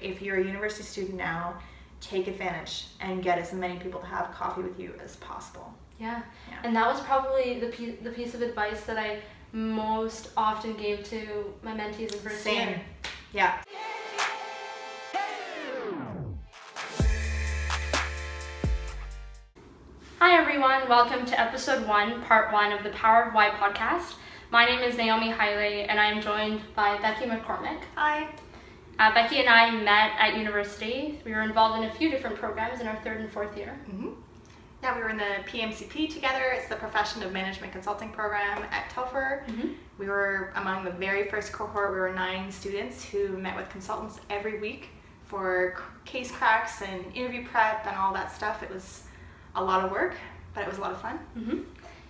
If you're a university student now, take advantage and get as many people to have coffee with you as possible. Yeah. Yeah. And that was probably the piece, the piece of advice that I most often gave to my mentees in first Same. year. Yeah. Hi everyone, welcome to episode one, part one of the Power of Why podcast. My name is Naomi Hiley and I am joined by Becky McCormick. Hi. Uh, Becky and I met at university. We were involved in a few different programs in our third and fourth year. hmm Yeah, we were in the PMCP together. It's the Profession of Management Consulting Program at Telfer. Mhm. We were among the very first cohort. We were nine students who met with consultants every week for case cracks and interview prep and all that stuff. It was a lot of work, but it was a lot of fun. hmm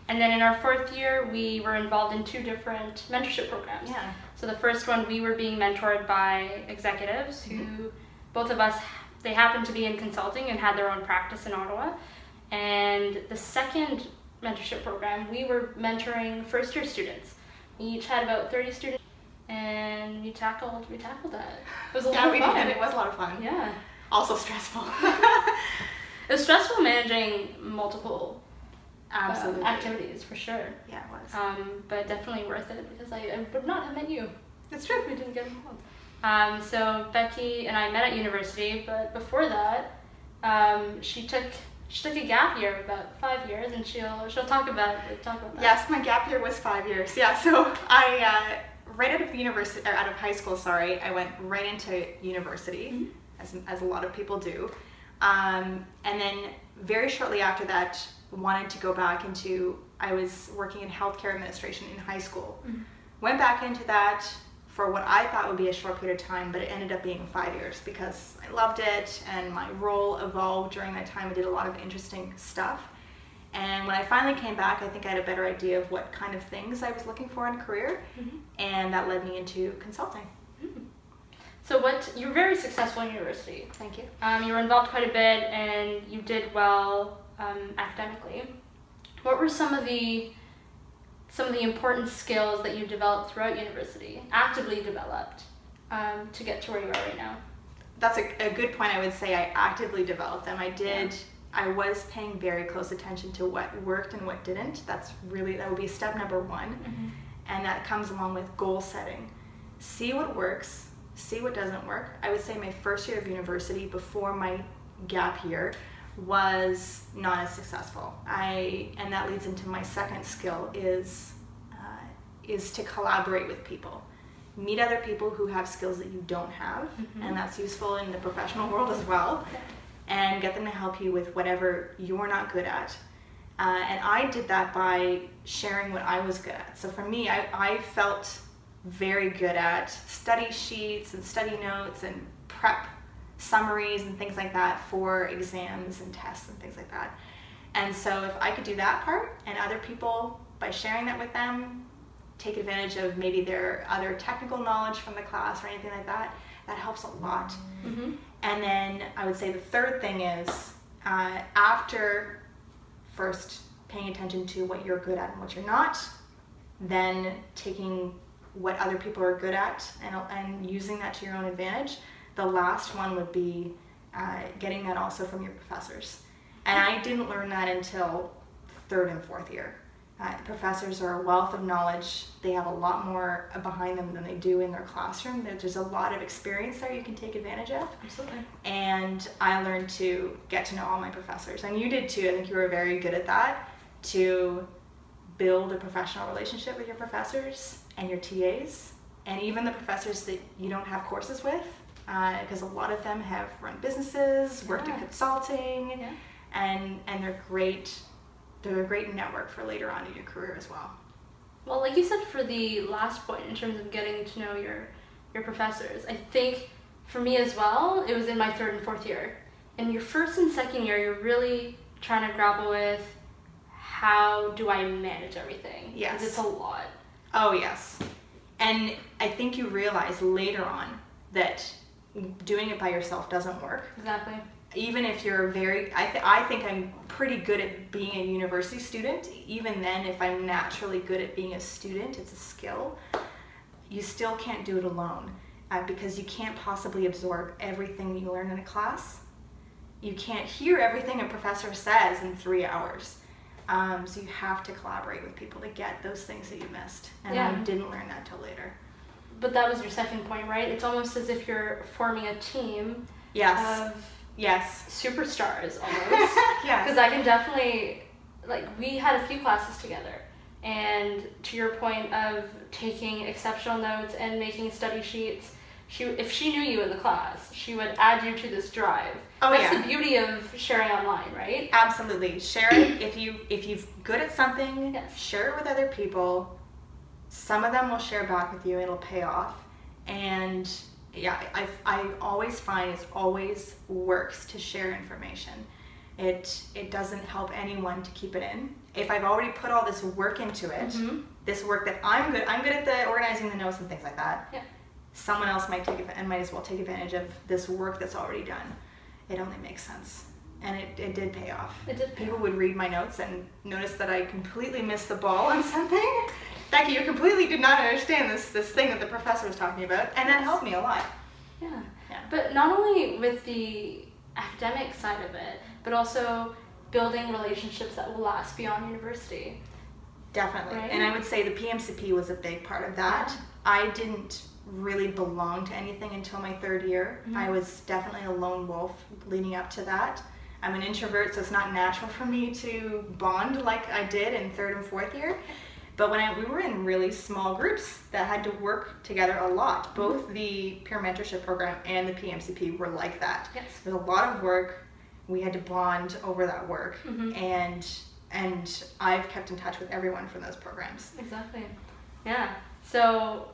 And then in our fourth year, we were involved in two different mentorship programs. Yeah. So the first one, we were being mentored by executives who, mm-hmm. both of us, they happened to be in consulting and had their own practice in Ottawa. And the second mentorship program, we were mentoring first year students. We each had about 30 students and we tackled we tackled that. It was a lot Yeah, of we fun. did. It was a lot of fun. Yeah. Also stressful. It was stressful managing multiple Absolutely. activities for sure. Yeah, it was. Um, but definitely worth it because I, I would not have met you it's true. we didn't get involved. Um, so Becky and I met at university, but before that, um, she took she took a gap year of about five years, and she'll she'll talk about it, talk about that. Yes, my gap year was five years. Yeah, so I uh, right out of university or out of high school, sorry, I went right into university, Mhm. as as a lot of people do, um, and then very shortly after that, wanted to go back into. I was working in healthcare administration in high school. Mhm. Went back into that for what I thought would be a short period of time, but it ended up being five years because I loved it and my role evolved during that time. I did a lot of interesting stuff. And when I finally came back, I think I had a better idea of what kind of things I was looking for in a career, Mhm. and that led me into consulting. So what you were very successful in university. Thank you. Um, you were involved quite a bit, and you did well um, academically. What were some of the some of the important skills that you developed throughout university, actively developed, um, to get to where you are right now? That's a, a good point. I would say I actively developed them. I did. I was paying very close attention to what worked and what didn't. That's really that would be step number one. and that comes along with goal setting. See what works, see what doesn't work. I would say my first year of university before my gap year was not as successful. I and that leads into my second skill is uh, is to collaborate with people. Meet other people who have skills that you don't have, Mhm. and that's useful in the professional world as well. And get them to help you with whatever you're not good at. Uh, and I did that by sharing what I was good at. So for me, I, I felt very good at study sheets and study notes and prep summaries and things like that for exams and tests and things like that. And so if I could do that part and other people, by sharing that with them, take advantage of maybe their other technical knowledge from the class or anything like that, that helps a lot. Mm-hmm. And then I would say the third thing is uh, after first paying attention to what you're good at and what you're not, then taking what other people are good at and, and using that to your own advantage. The last one would be uh, getting that also from your professors. And I didn't learn that until third and fourth year. Uh, professors are a wealth of knowledge. They have a lot more behind them than they do in their classroom. There's a lot of experience there you can take advantage of Absolutely. and I learned to get to know all my professors. And you did too. I think you were very good at that to build a professional relationship with your professors and your TAs, and even the professors that you don't have courses with, Uh, because a lot of them have run businesses, worked in consulting, Yeah. and and they're great. They're a great network for later on in your career as well. Well, like you said for the last point in terms of getting to know your your professors, I think for me as well, it was in my third and fourth year. In your first and second year, you're really trying to grapple with how do I manage everything? Yes. it's a lot. Oh, yes. And I think you realize later on that doing it by yourself doesn't work. Exactly. Even if you're very, I, th- I think I'm pretty good at being a university student. Even then, if I'm naturally good at being a student, it's a skill. You still can't do it alone. uh, because you can't possibly absorb everything you learn in a class. You can't hear everything a professor says in three hours. Um, so you have to collaborate with people to get those things that you missed. And Yeah. I didn't learn that till later. But that was your second point, right? It's almost as if you're forming a team Yes. of yes. superstars almost. yeah. Because I can definitely, like, we had a few classes together. And to your point of taking exceptional notes and making study sheets, she if she knew you in the class, she would add you to this drive. Oh, That's yeah. the beauty of sharing online, right? Absolutely. Share it if you if you're good at something. Yes. Share it with other people. Some of them will share back with you. It'll pay off. And yeah, I, I always find it always works to share information. It it doesn't help anyone to keep it in. If I've already put all this work into it, Mhm. this work that I'm good I'm good at the organizing the notes and things like that. Yeah. Someone else might take and might as well take advantage of this work that's already done. It only makes sense. And it, it did pay off. It did pay People off. would read my notes and notice that I completely missed the ball on something. Becky, you completely did not understand this this thing that the professor was talking about, and that helped me a lot. Yeah. Yeah. But not only with the academic side of it, but also building relationships that will last beyond university. Definitely. Right. And I would say the PMCP was a big part of that. Yeah. I didn't really belong to anything until my third year. Mhm. I was definitely a lone wolf leading up to that. I'm an introvert, so it's not natural for me to bond like I did in third and fourth year. But when I, we were in really small groups that had to work together a lot, both the peer mentorship program and the PMCP were like that. Yes. There's a lot of work. We had to bond over that work, Mhm. and and I've kept in touch with everyone from those programs. Exactly. Yeah. So,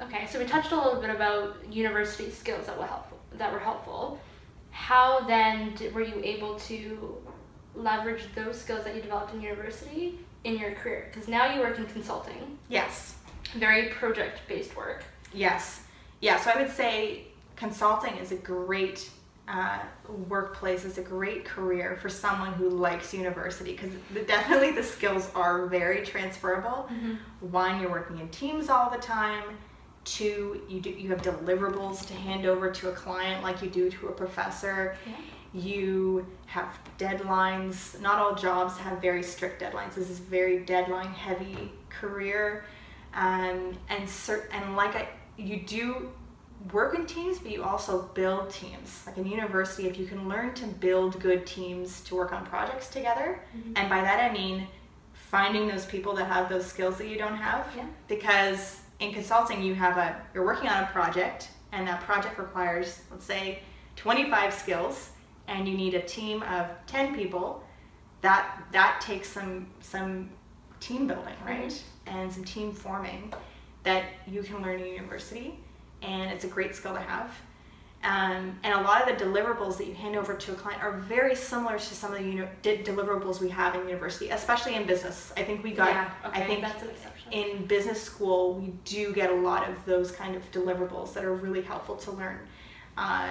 okay. So we touched a little bit about university skills that were helpful. That were helpful. How then did, were you able to leverage those skills that you developed in university in your career? Because now you work in consulting, Yes, very project-based work. yes, yeah. So I would say consulting is a great uh, workplace. It's a great career for someone who likes university because definitely the skills are very transferable. One, you're working in teams all the time. Two, you do you have deliverables to hand over to a client like you do to a professor. Yeah. You have deadlines. Not all jobs have very strict deadlines. This is a very deadline heavy career, um, and cer- and like I, you do work in teams, but you also build teams. Like in university, if you can learn to build good teams to work on projects together, Mhm. and by that I mean finding those people that have those skills that you don't have. Yeah. Because in consulting, you have a you're working on a project, and that project requires, let's say, 25 skills, and you need a team of 10 people. That that takes some some team building, right? And some team forming that you can learn in university, and it's a great skill to have. Um, and a lot of the deliverables that you hand over to a client are very similar to some of the de- deliverables we have in university, especially in business. I think we got. yeah. Okay. I think that's an exception. in business school we do get a lot of those kind of deliverables that are really helpful to learn, uh,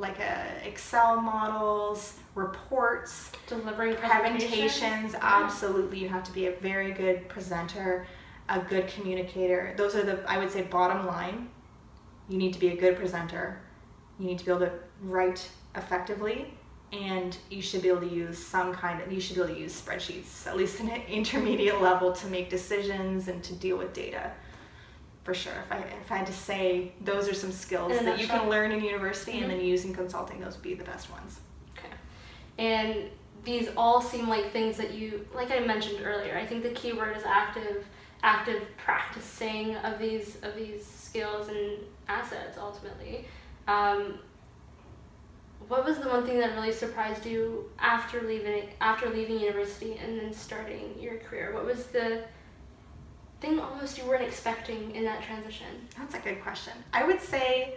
like uh, Excel models, reports, Delivering presentations. Yeah. Absolutely, you have to be a very good presenter, a good communicator. Those are the I would say bottom line. You need to be a good presenter. You need to be able to write effectively, and you should be able to use some kind of. You should be able to use spreadsheets at least in an intermediate level to make decisions and to deal with data. For sure, if I if I had to say, those are some skills that you can learn in university Mhm. and then use in consulting. Those would be the best ones. Okay. And these all seem like things that you, like I mentioned earlier, I think the key word is active, active practicing of these of these skills and assets ultimately. Um, what was the one thing that really surprised you after leaving after leaving university and then starting your career? What was the thing almost you weren't expecting in that transition? That's a good question. I would say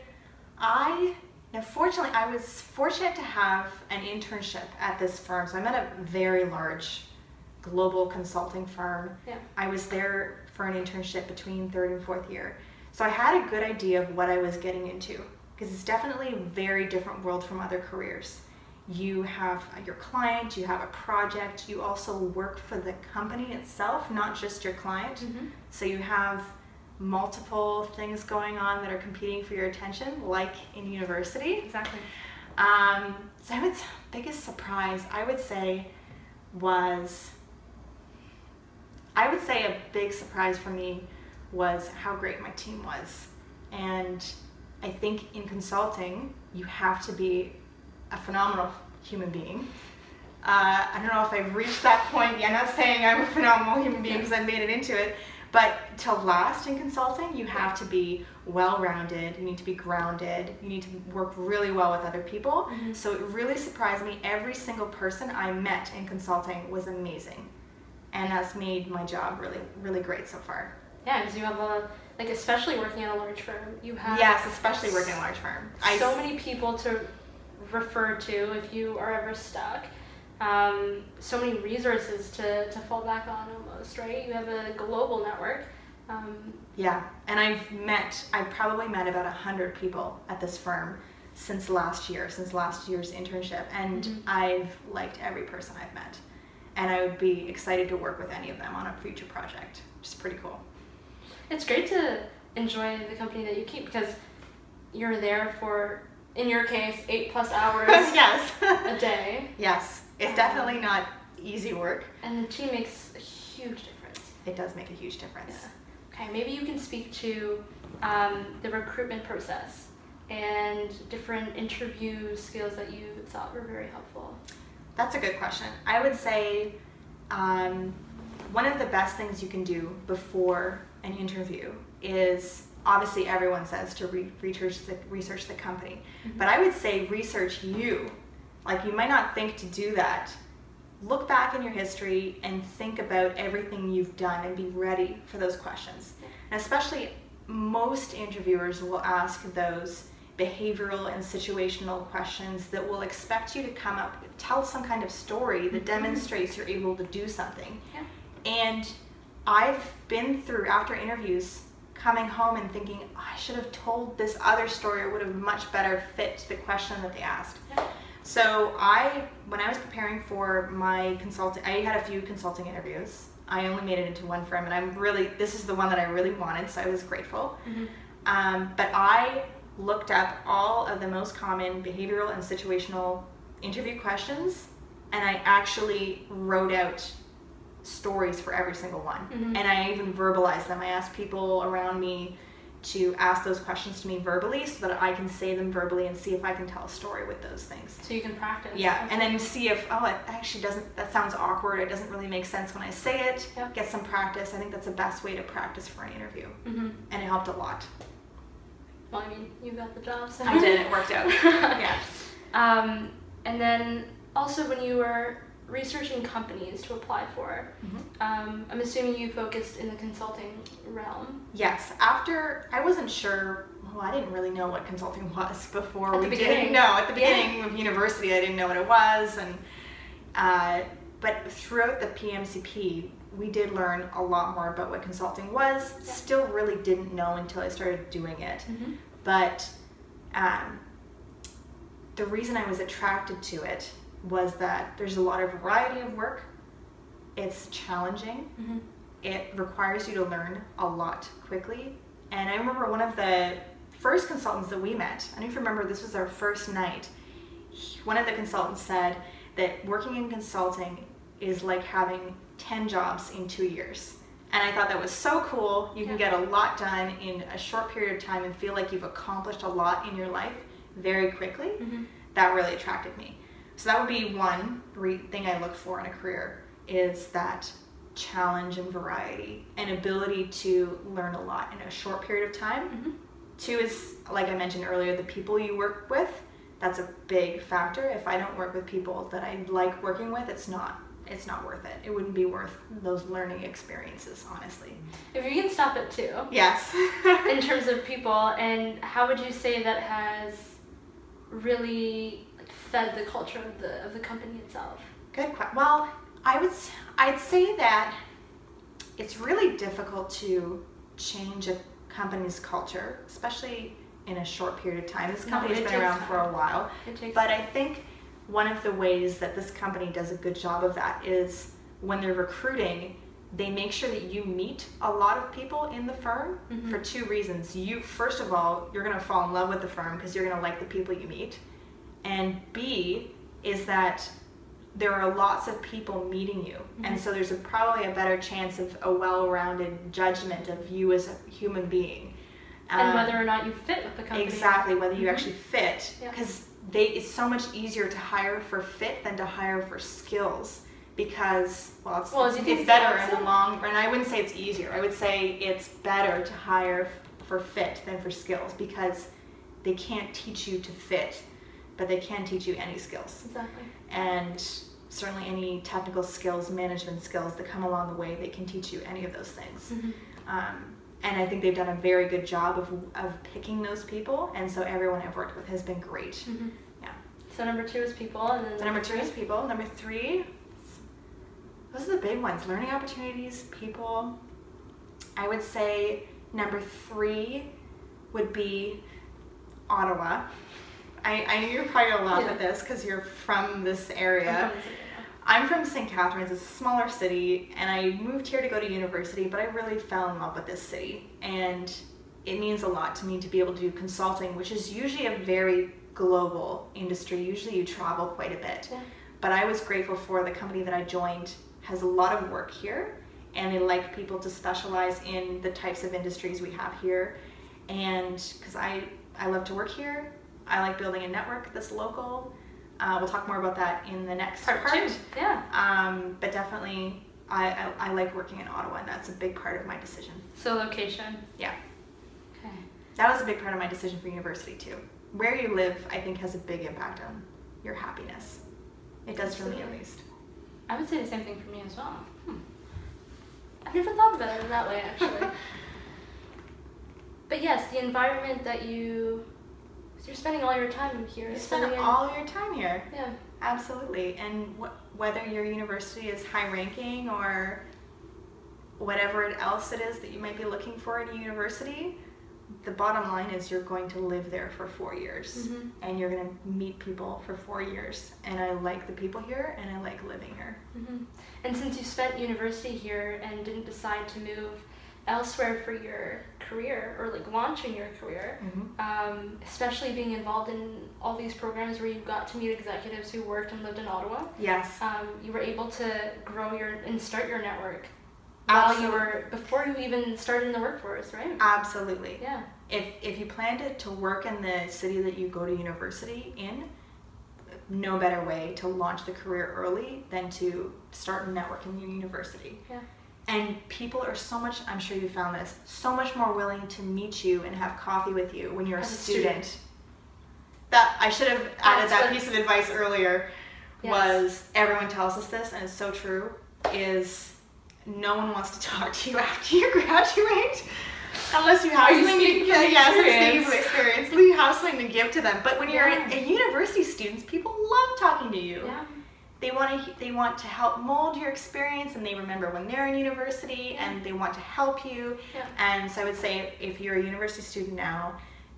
I now fortunately I was fortunate to have an internship at this firm. So I'm at a very large global consulting firm. Yeah. I was there for an internship between third and fourth year. So I had a good idea of what I was getting into because it's definitely a very different world from other careers. You have your client, you have a project, you also work for the company itself, not just your client. So you have multiple things going on that are competing for your attention, like in university. Exactly. Um, so I would biggest surprise I would say was I would say a big surprise for me was how great my team was. And I think in consulting, you have to be a phenomenal human being. Uh, I don't know if I've reached that point yet. I'm not saying I'm a phenomenal human being because I've made it into it, but to last in consulting, you have to be well rounded, you need to be grounded, you need to work really well with other people. Mm-hmm. So it really surprised me. Every single person I met in consulting was amazing. And that's made my job really, really great so far. Yeah, because you have a, like, especially working at a large firm, you have. Yes, especially working at a large firm. So I, many people to refer to if you are ever stuck um, so many resources to, to fall back on almost, right? You have a global network. Um, yeah, and I've met, I've probably met about 100 people at this firm since last year, since last year's internship, and mm-hmm. I've liked every person I've met. And I would be excited to work with any of them on a future project, which is pretty cool. It's great to enjoy the company that you keep because you're there for, in your case, eight plus hours yes. a day. Yes it's definitely not easy work. And the team makes a huge difference. It does make a huge difference. Yeah. Okay, maybe you can speak to um, the recruitment process and different interview skills that you thought were very helpful. That's a good question. I would say um, one of the best things you can do before an interview is obviously everyone says to re- research the research the company, mm-hmm. but I would say research you like, you might not think to do that. Look back in your history and think about everything you've done and be ready for those questions. And especially, most interviewers will ask those behavioral and situational questions that will expect you to come up tell some kind of story that mm-hmm. demonstrates you're able to do something. Yeah. And I've been through after interviews coming home and thinking oh, I should have told this other story it would have much better fit the question that they asked. Yeah. So I, when I was preparing for my consulting, I had a few consulting interviews. I only made it into one firm, and I'm really this is the one that I really wanted, so I was grateful. Mm-hmm. Um, but I looked up all of the most common behavioral and situational interview questions, and I actually wrote out stories for every single one, mm-hmm. and I even verbalize them. I ask people around me to ask those questions to me verbally so that I can say them verbally and see if I can tell a story with those things. So you can practice. Yeah, and then see if, oh, it actually doesn't, that sounds awkward. It doesn't really make sense when I say it. Yep. Get some practice. I think that's the best way to practice for an interview. Mm-hmm. And it helped a lot. Well, I mean, you got the job, so. I did. It worked out. yeah. Um, and then also when you were researching companies to apply for. Mm-hmm. Um, I'm assuming you focused in the consulting realm. Yes. After I wasn't sure. Well, I didn't really know what consulting was before at we did. No, at the beginning yeah. of university, I didn't know what it was, and uh, but throughout the PMCP, we did learn a lot more about what consulting was. Yeah. Still, really didn't know until I started doing it. Mm-hmm. But um, the reason I was attracted to it was that there's a lot of variety of work. It's challenging. Mm-hmm. It requires you to learn a lot quickly. And I remember one of the first consultants that we met, I don't even remember this was our first night. One of the consultants said that working in consulting is like having 10 jobs in two years. And I thought that was so cool. You can get a lot done in a short period of time and feel like you've accomplished a lot in your life very quickly. Mm-hmm. That really attracted me. So that would be one re- thing I look for in a career is that challenge and variety and ability to learn a lot in a short period of time. Mm-hmm. Two is, like I mentioned earlier, the people you work with. That's a big factor. If I don't work with people that I like working with, it's not it's not worth it. It wouldn't be worth those learning experiences, honestly. If you can stop it too. Yes. in terms of people, and how would you say that has really fed the culture of the of the company itself? Good question. Well, I would I'd say that it's really difficult to change a company's culture, especially in a short period of time. This company's no, been around time. for a while. but I think one of the ways that this company does a good job of that is when they're recruiting, they make sure that you meet a lot of people in the firm Mhm. for two reasons. You first of all, you're going to fall in love with the firm because you're going to like the people you meet. And B is that there are lots of people meeting you. And Mhm. so there's a, probably a better chance of a well-rounded judgment of you as a human being. and Um, whether or not you fit with the company. Exactly, whether you Mhm. actually fit. Yeah. Because they it's so much easier to hire for fit than to hire for skills. Because well it's, Well, it's better in the long run. I wouldn't say it's easier. I would say it's better to hire for fit than for skills because they can't teach you to fit, but they can teach you any skills. Exactly. And certainly any technical skills, management skills that come along the way, they can teach you any of those things. Mhm. Um, and I think they've done a very good job of, of picking those people. And so everyone I've worked with has been great. Mhm. Yeah. So number two is people, and then So number two is people. Number three, those are the big ones learning opportunities, people. I would say number three would be Ottawa. I, I knew you were probably to laugh Yeah. at this because you're from this area. from the city, I'm from St. Catharines, it's a smaller city, and I moved here to go to university, but I really fell in love with this city. And it means a lot to me to be able to do consulting, which is usually a very global industry. Usually you travel quite a bit. Yeah. But I was grateful for the company that I joined has a lot of work here, and they like people to specialize in the types of industries we have here. And because I, I love to work here, I like building a network that's local. Uh, we'll talk more about that in the next Part two. Yeah. um, but definitely, I, I, I like working in Ottawa, and that's a big part of my decision. So location. Yeah, Okay. that was a big part of my decision for university too. Where you live, I think, has a big impact on your happiness. It does for me at least. I would say the same thing for me as well. Hmm. I've never thought about it in that way, actually. but yes, the environment that you. So you're spending all your time here. You spend in- all your time here, Yeah. absolutely, and wh- whether your university is high ranking or whatever else it is that you might be looking for at a university, the bottom line is you're going to live there for four years. Mhm. and you're gonna meet people for four years. And I like the people here, and I like living here. hmm And since you spent university here and didn't decide to move elsewhere for your career or like launching your career, um, especially being involved in all these programs where you got to meet executives who worked and lived in Ottawa, Yes, um, you were able to grow your and start your network while you were before you even started in the workforce, right? absolutely. Yeah. If if you planned to, to work in the city that you go to university in, no better way to launch the career early than to start a network in your university. Yeah. And people are so much, I'm sure you found this, so much more willing to meet you and have coffee with you when you're a As a student. student. That I should have added That's that piece of advice earlier. Yes. Was everyone tells us this, and it's so true. Is no one wants to talk to you after you graduate, unless you have Are something. to, from yes, experience? experience. You have something to give to them. But when you're Yeah. a university students, people love talking to you Yeah. They want to they want to help mold your experience and they remember when they're in university and they want to help you Yeah. and so i would say if you're a university student now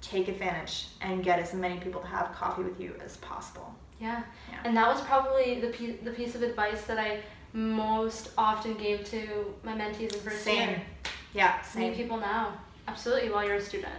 take advantage and get as many people to have coffee with you as possible Yeah. Yeah. And that was probably the piece, the piece of advice that I most often gave to my mentees in first same year. yeah Meet same people now. Absolutely, while you're a student.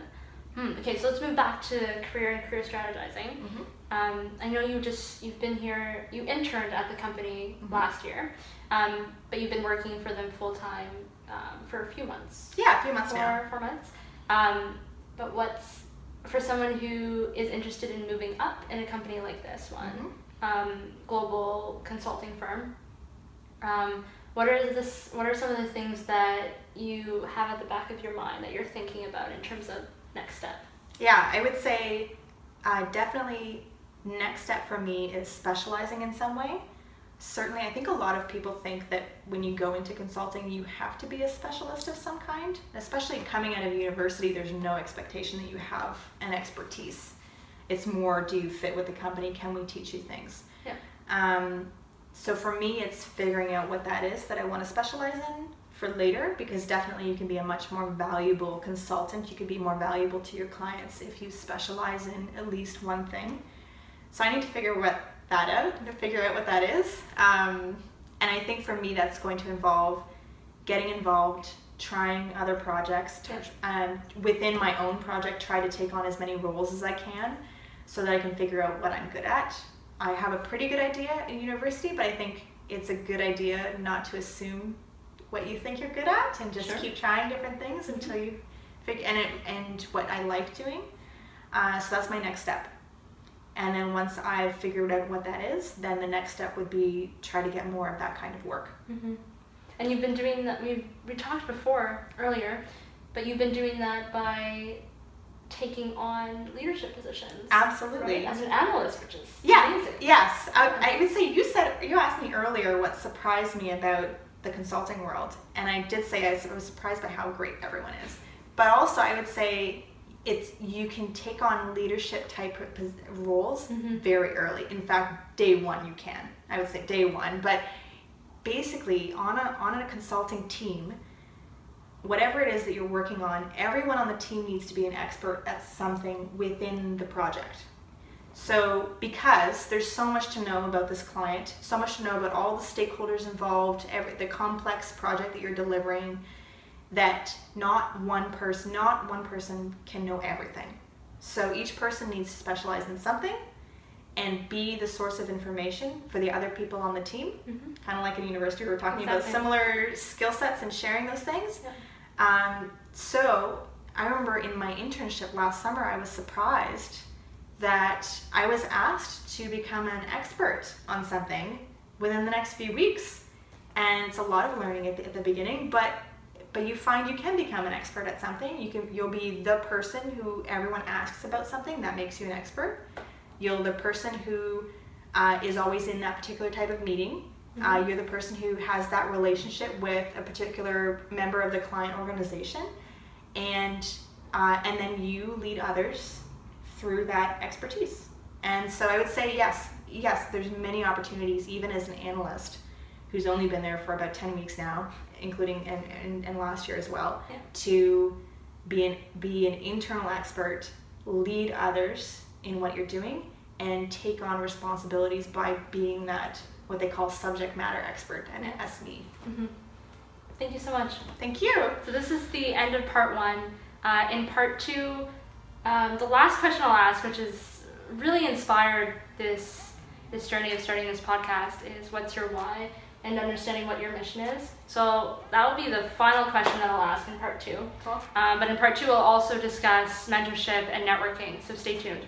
Hmm. Okay, so let's move back to career and career strategizing. Mhm. Um, I know you just you've been here. You interned at the company Mhm. last year, um, but you've been working for them full time um, for a few months. yeah a few months four now four months. Um, but what's for someone who is interested in moving up in a company like this one, Mhm. um, global consulting firm? Um, what are this? What are some of the things that you have at the back of your mind that you're thinking about in terms of next step? yeah i would say uh, definitely next step for me is specializing in some way certainly i think a lot of people think that when you go into consulting you have to be a specialist of some kind especially coming out of university there's no expectation that you have an expertise it's more do you fit with the company can we teach you things Yeah. um, so for me it's figuring out what that is that i want to specialize in for later because definitely you can be a much more valuable consultant you can be more valuable to your clients if you specialize in at least one thing so I need to figure what that out, to figure out what that is. Um, and I think for me, that's going to involve getting involved, trying other projects, t- um, within my own project, try to take on as many roles as I can so that I can figure out what I'm good at. I have a pretty good idea in university, but I think it's a good idea not to assume what you think you're good at and just Sure. keep trying different things until you figure and it, and what I like doing. Uh, so that's my next step. And then once I've figured out what that is, then the next step would be try to get more of that kind of work. hmm And you've been doing that. We we talked before earlier, but you've been doing that by taking on leadership positions. Absolutely. right? As an analyst, which is Yeah. amazing. Yes. I, I would say you said you asked me earlier what surprised me about the consulting world, and I did say I was surprised by how great everyone is. But also, I would say it's you can take on leadership type roles Mhm. very early. In fact, day one you can. I would say day one, but basically on a on a consulting team, whatever it is that you're working on, everyone on the team needs to be an expert at something within the project. So, because there's so much to know about this client, so much to know about all the stakeholders involved, every, the complex project that you're delivering, that not one person, not one person can know everything. So each person needs to specialize in something and be the source of information for the other people on the team. hmm Kind of like in university, we were talking about similar skill sets and sharing those things. Yeah. Um, so I remember in my internship last summer, I was surprised that I was asked to become an expert on something within the next few weeks. And it's a lot of learning at the, at the beginning, but but you find you can become an expert at something. You can you'll be the person who everyone asks about something that makes you an expert. You're the person who uh, is always in that particular type of meeting. Uh, Mhm. you're the person who has that relationship with a particular member of the client organization, and uh, and then you lead others through that expertise. And so I would say yes, yes. There's many opportunities, even as an analyst, who's only been there for about ten weeks now, including and, and, and last year as well, Yeah. to be an be an internal expert, lead others in what you're doing, and take on responsibilities by being that what they call subject matter expert and SME. hmm Thank you so much. Thank you. So this is the end of part one. Uh, in part two, um, the last question I'll ask, which is really inspired this this journey of starting this podcast, is what's your why and understanding what your mission is. So that will be the final question that I'll ask in part two. Cool. Um, but in part two, we'll also discuss mentorship and networking. So stay tuned.